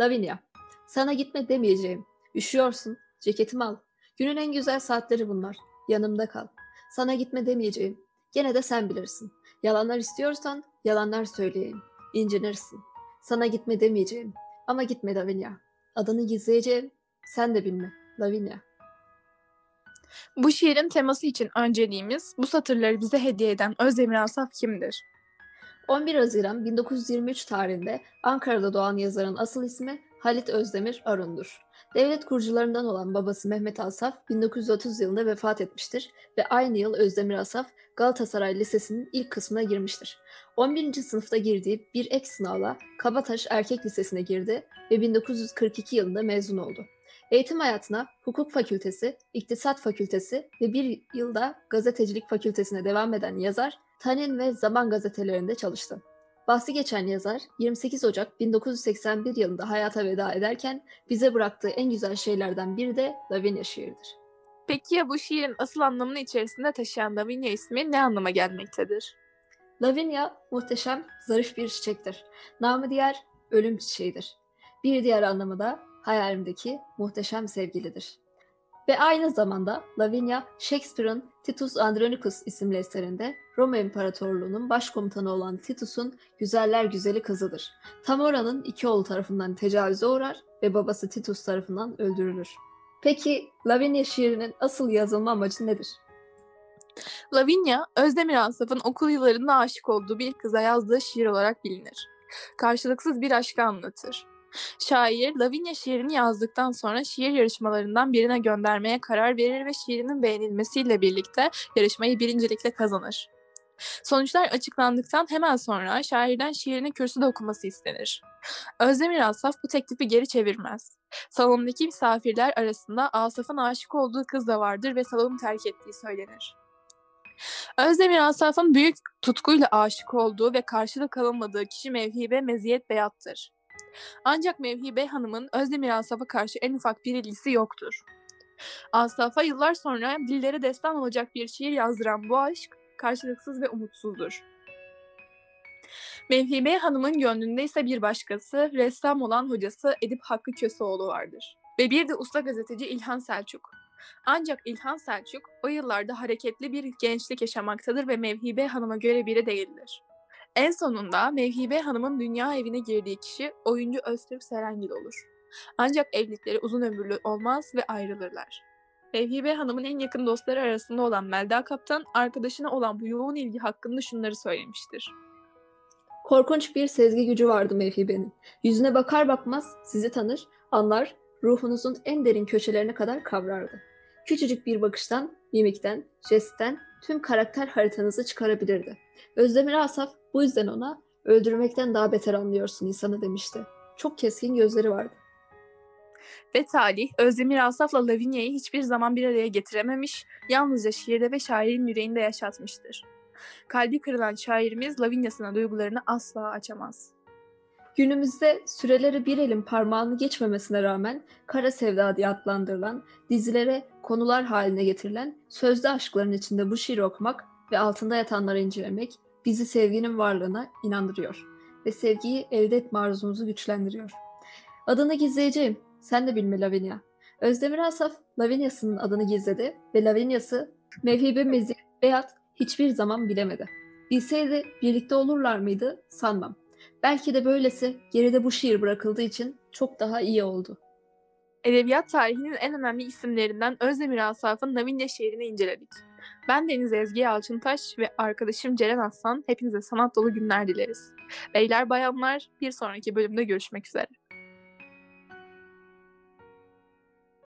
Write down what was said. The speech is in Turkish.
Lavinia, sana gitme demeyeceğim. Üşüyorsun, ceketimi al. Günün en güzel saatleri bunlar. Yanımda kal. Sana gitme demeyeceğim. Gene de sen bilirsin. Yalanlar istiyorsan yalanlar söyleyeyim. İncinirsin. Sana gitme demeyeceğim. Ama gitme Lavinia. Adını gizleyeceğim. Sen de bilme. Lavinia. Bu şiirin teması için önceliğimiz bu satırları bize hediye eden Özdemir Asaf kimdir? 11 Haziran 1923 tarihinde Ankara'da doğan yazarın asıl ismi Halit Özdemir Arun'dur. Devlet kurucularından olan babası Mehmet Asaf 1930 yılında vefat etmiştir ve aynı yıl Özdemir Asaf Galatasaray Lisesi'nin ilk kısmına girmiştir. 11. sınıfta girdiği bir ek sınavla Kabataş Erkek Lisesi'ne girdi ve 1942 yılında mezun oldu. Eğitim hayatına Hukuk Fakültesi, İktisat Fakültesi ve bir yılda Gazetecilik Fakültesine devam eden yazar, Tanin ve Zaman gazetelerinde çalıştı. Bahsi geçen yazar 28 Ocak 1981 yılında hayata veda ederken bize bıraktığı en güzel şeylerden biri de Lavinia şiiridir. Peki ya bu şiirin asıl anlamını içerisinde taşıyan Lavinia ismi ne anlama gelmektedir? Lavinia muhteşem, zarif bir çiçektir. Namı diğer ölüm çiçeğidir. Bir diğer anlamı da hayalimdeki muhteşem sevgilidir. Ve aynı zamanda Lavinia, Shakespeare'ın Titus Andronicus isimli eserinde Roma İmparatorluğu'nun başkomutanı olan Titus'un güzeller güzeli kızıdır. Tamora'nın iki oğlu tarafından tecavüze uğrar ve babası Titus tarafından öldürülür. Peki Lavinia şiirinin asıl yazılma amacı nedir? Lavinia, Özdemir Asaf'ın okul yıllarında aşık olduğu bir kıza yazdığı şiir olarak bilinir. Karşılıksız bir aşkı anlatır. Şair, Lavinia şiirini yazdıktan sonra şiir yarışmalarından birine göndermeye karar verir ve şiirinin beğenilmesiyle birlikte yarışmayı birincilikle kazanır. Sonuçlar açıklandıktan hemen sonra şairden şiirini kürsüde okuması istenir. Özdemir Asaf bu teklifi geri çevirmez. Salondaki misafirler arasında Asaf'ın aşık olduğu kız da vardır ve salonu terk ettiği söylenir. Özdemir Asaf'ın büyük tutkuyla aşık olduğu ve karşılık alınmadığı kişi Mevhibe Meziyet Beyat'tır. Ancak Mevhibe Hanım'ın Özdemir Asaf'a karşı en ufak bir ilgisi yoktur. Asaf'a yıllar sonra dillere destan olacak bir şiir yazdıran bu aşk karşılıksız ve umutsuzdur. Mevhibe Hanım'ın gönlünde ise bir başkası, ressam olan hocası Edip Hakkı Köseoğlu vardır. Ve bir de usta gazeteci İlhan Selçuk. Ancak İlhan Selçuk o yıllarda hareketli bir gençlik yaşamaktadır ve Mevhibe Hanım'a göre biri değildir. En sonunda Mevhibe Hanım'ın dünya evine girdiği kişi oyuncu Öztürk Serengil olur. Ancak evlilikleri uzun ömürlü olmaz ve ayrılırlar. Mevhibe Hanım'ın en yakın dostları arasında olan Melda Kaptan, arkadaşına olan bu yoğun ilgi hakkında şunları söylemiştir. Korkunç bir sezgi gücü vardı Mevhibe'nin. Yüzüne bakar bakmaz sizi tanır, anlar, ruhunuzun en derin köşelerine kadar kavrardı. Küçücük bir bakıştan, mimikten, jestten tüm karakter haritanızı çıkarabilirdi. Özdemir Asaf bu yüzden ona öldürmekten daha beter anlıyorsun insanı demişti. Çok keskin gözleri vardı. Ve talih Özdemir Asaf'la Lavinia'yı hiçbir zaman bir araya getirememiş, yalnızca şiirde ve şairin yüreğinde yaşatmıştır. Kalbi kırılan şairimiz Lavinia'sına duygularını asla açamaz. Günümüzde süreleri bir elin parmağını geçmemesine rağmen Kara Sevda diye adlandırılan, dizilere konular haline getirilen sözde aşkların içinde bu şiiri okumak ve altında yatanları incelemek bizi sevginin varlığına inandırıyor ve sevgiyi elde etme arzumuzu güçlendiriyor. Adını gizleyeceğim, sen de bilme Lavinia. Özdemir Asaf, Lavinia'sının adını gizledi ve Lavinia'sı Mevhibe Mezi Beyat hiçbir zaman bilemedi. Bilseydi birlikte olurlar mıydı sanmam. Belki de böylesi geride bu şiir bırakıldığı için çok daha iyi oldu. Edebiyat tarihinin en önemli isimlerinden Özdemir Asaf'ın Lavinia şiirini inceledik. Ben Deniz Ezgi Yalçıntaş ve arkadaşım Ceren Aslan hepinize sanat dolu günler dileriz. Beyler bayanlar bir sonraki bölümde görüşmek üzere.